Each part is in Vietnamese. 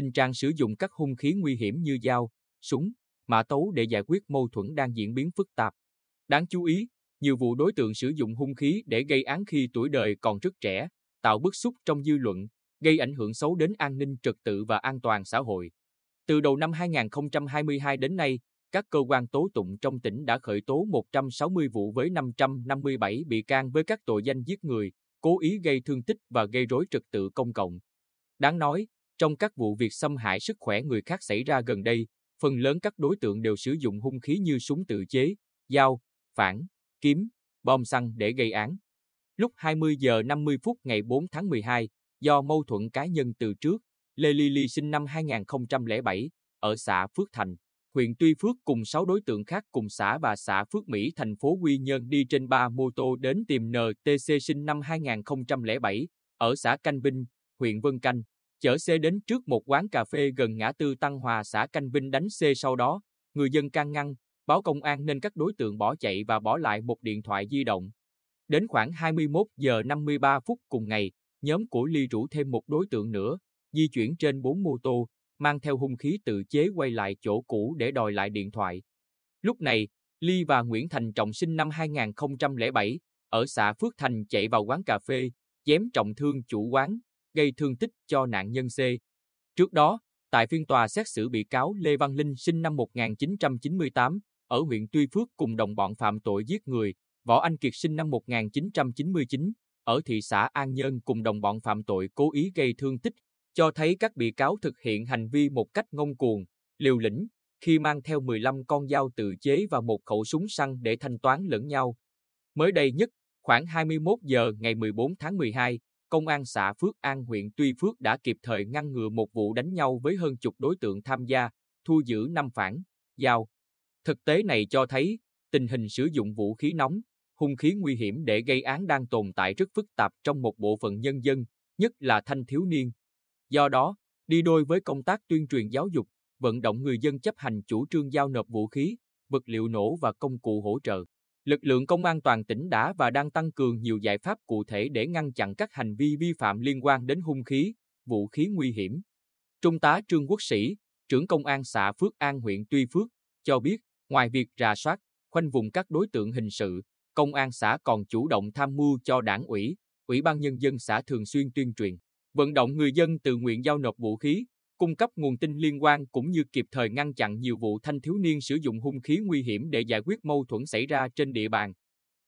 tình trạng sử dụng các hung khí nguy hiểm như dao, súng, mã tấu để giải quyết mâu thuẫn đang diễn biến phức tạp. Đáng chú ý, nhiều vụ đối tượng sử dụng hung khí để gây án khi tuổi đời còn rất trẻ, tạo bức xúc trong dư luận, gây ảnh hưởng xấu đến an ninh trật tự và an toàn xã hội. Từ đầu năm 2022 đến nay, các cơ quan tố tụng trong tỉnh đã khởi tố 160 vụ với 557 bị can với các tội danh giết người, cố ý gây thương tích và gây rối trật tự công cộng. Đáng nói, trong các vụ việc xâm hại sức khỏe người khác xảy ra gần đây, phần lớn các đối tượng đều sử dụng hung khí như súng tự chế, dao, phản, kiếm, bom xăng để gây án. Lúc 20 giờ 50 phút ngày 4 tháng 12, do mâu thuẫn cá nhân từ trước, Lê Ly Ly sinh năm 2007, ở xã Phước Thành, huyện Tuy Phước cùng 6 đối tượng khác cùng xã và xã Phước Mỹ thành phố Quy Nhơn đi trên 3 mô tô đến tìm NTC sinh năm 2007, ở xã Canh Vinh, huyện Vân Canh, chở xe đến trước một quán cà phê gần ngã tư Tăng Hòa xã Canh Vinh đánh xe sau đó, người dân can ngăn, báo công an nên các đối tượng bỏ chạy và bỏ lại một điện thoại di động. Đến khoảng 21 giờ 53 phút cùng ngày, nhóm của Ly rủ thêm một đối tượng nữa, di chuyển trên bốn mô tô, mang theo hung khí tự chế quay lại chỗ cũ để đòi lại điện thoại. Lúc này, Ly và Nguyễn Thành Trọng sinh năm 2007, ở xã Phước Thành chạy vào quán cà phê, chém trọng thương chủ quán, gây thương tích cho nạn nhân C. Trước đó, tại phiên tòa xét xử bị cáo Lê Văn Linh sinh năm 1998, ở huyện Tuy Phước cùng đồng bọn phạm tội giết người, Võ Anh Kiệt sinh năm 1999, ở thị xã An Nhơn cùng đồng bọn phạm tội cố ý gây thương tích, cho thấy các bị cáo thực hiện hành vi một cách ngông cuồng, liều lĩnh, khi mang theo 15 con dao tự chế và một khẩu súng săn để thanh toán lẫn nhau. Mới đây nhất, khoảng 21 giờ ngày 14 tháng 12, Công an xã Phước An huyện Tuy Phước đã kịp thời ngăn ngừa một vụ đánh nhau với hơn chục đối tượng tham gia, thu giữ 5 phản, dao. Thực tế này cho thấy, tình hình sử dụng vũ khí nóng, hung khí nguy hiểm để gây án đang tồn tại rất phức tạp trong một bộ phận nhân dân, nhất là thanh thiếu niên. Do đó, đi đôi với công tác tuyên truyền giáo dục, vận động người dân chấp hành chủ trương giao nộp vũ khí, vật liệu nổ và công cụ hỗ trợ. Lực lượng công an toàn tỉnh đã và đang tăng cường nhiều giải pháp cụ thể để ngăn chặn các hành vi vi phạm liên quan đến hung khí, vũ khí nguy hiểm. Trung tá Trương Quốc Sĩ, trưởng công an xã Phước An huyện Tuy Phước, cho biết, ngoài việc rà soát, khoanh vùng các đối tượng hình sự, công an xã còn chủ động tham mưu cho đảng ủy, ủy ban nhân dân xã thường xuyên tuyên truyền, vận động người dân tự nguyện giao nộp vũ khí, cung cấp nguồn tin liên quan cũng như kịp thời ngăn chặn nhiều vụ thanh thiếu niên sử dụng hung khí nguy hiểm để giải quyết mâu thuẫn xảy ra trên địa bàn.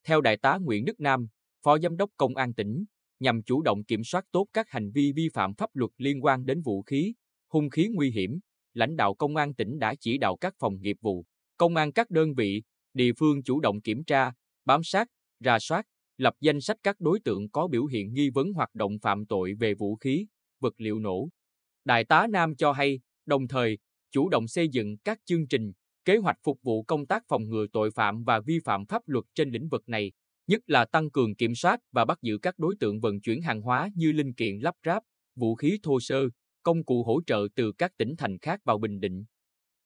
Theo Đại tá Nguyễn Đức Nam, Phó Giám đốc Công an tỉnh, nhằm chủ động kiểm soát tốt các hành vi vi phạm pháp luật liên quan đến vũ khí, hung khí nguy hiểm, lãnh đạo Công an tỉnh đã chỉ đạo các phòng nghiệp vụ, công an các đơn vị, địa phương chủ động kiểm tra, bám sát, ra soát, lập danh sách các đối tượng có biểu hiện nghi vấn hoạt động phạm tội về vũ khí, vật liệu nổ. Đại tá Nam cho hay, đồng thời, chủ động xây dựng các chương trình, kế hoạch phục vụ công tác phòng ngừa tội phạm và vi phạm pháp luật trên lĩnh vực này, nhất là tăng cường kiểm soát và bắt giữ các đối tượng vận chuyển hàng hóa như linh kiện lắp ráp, vũ khí thô sơ, công cụ hỗ trợ từ các tỉnh thành khác vào Bình Định.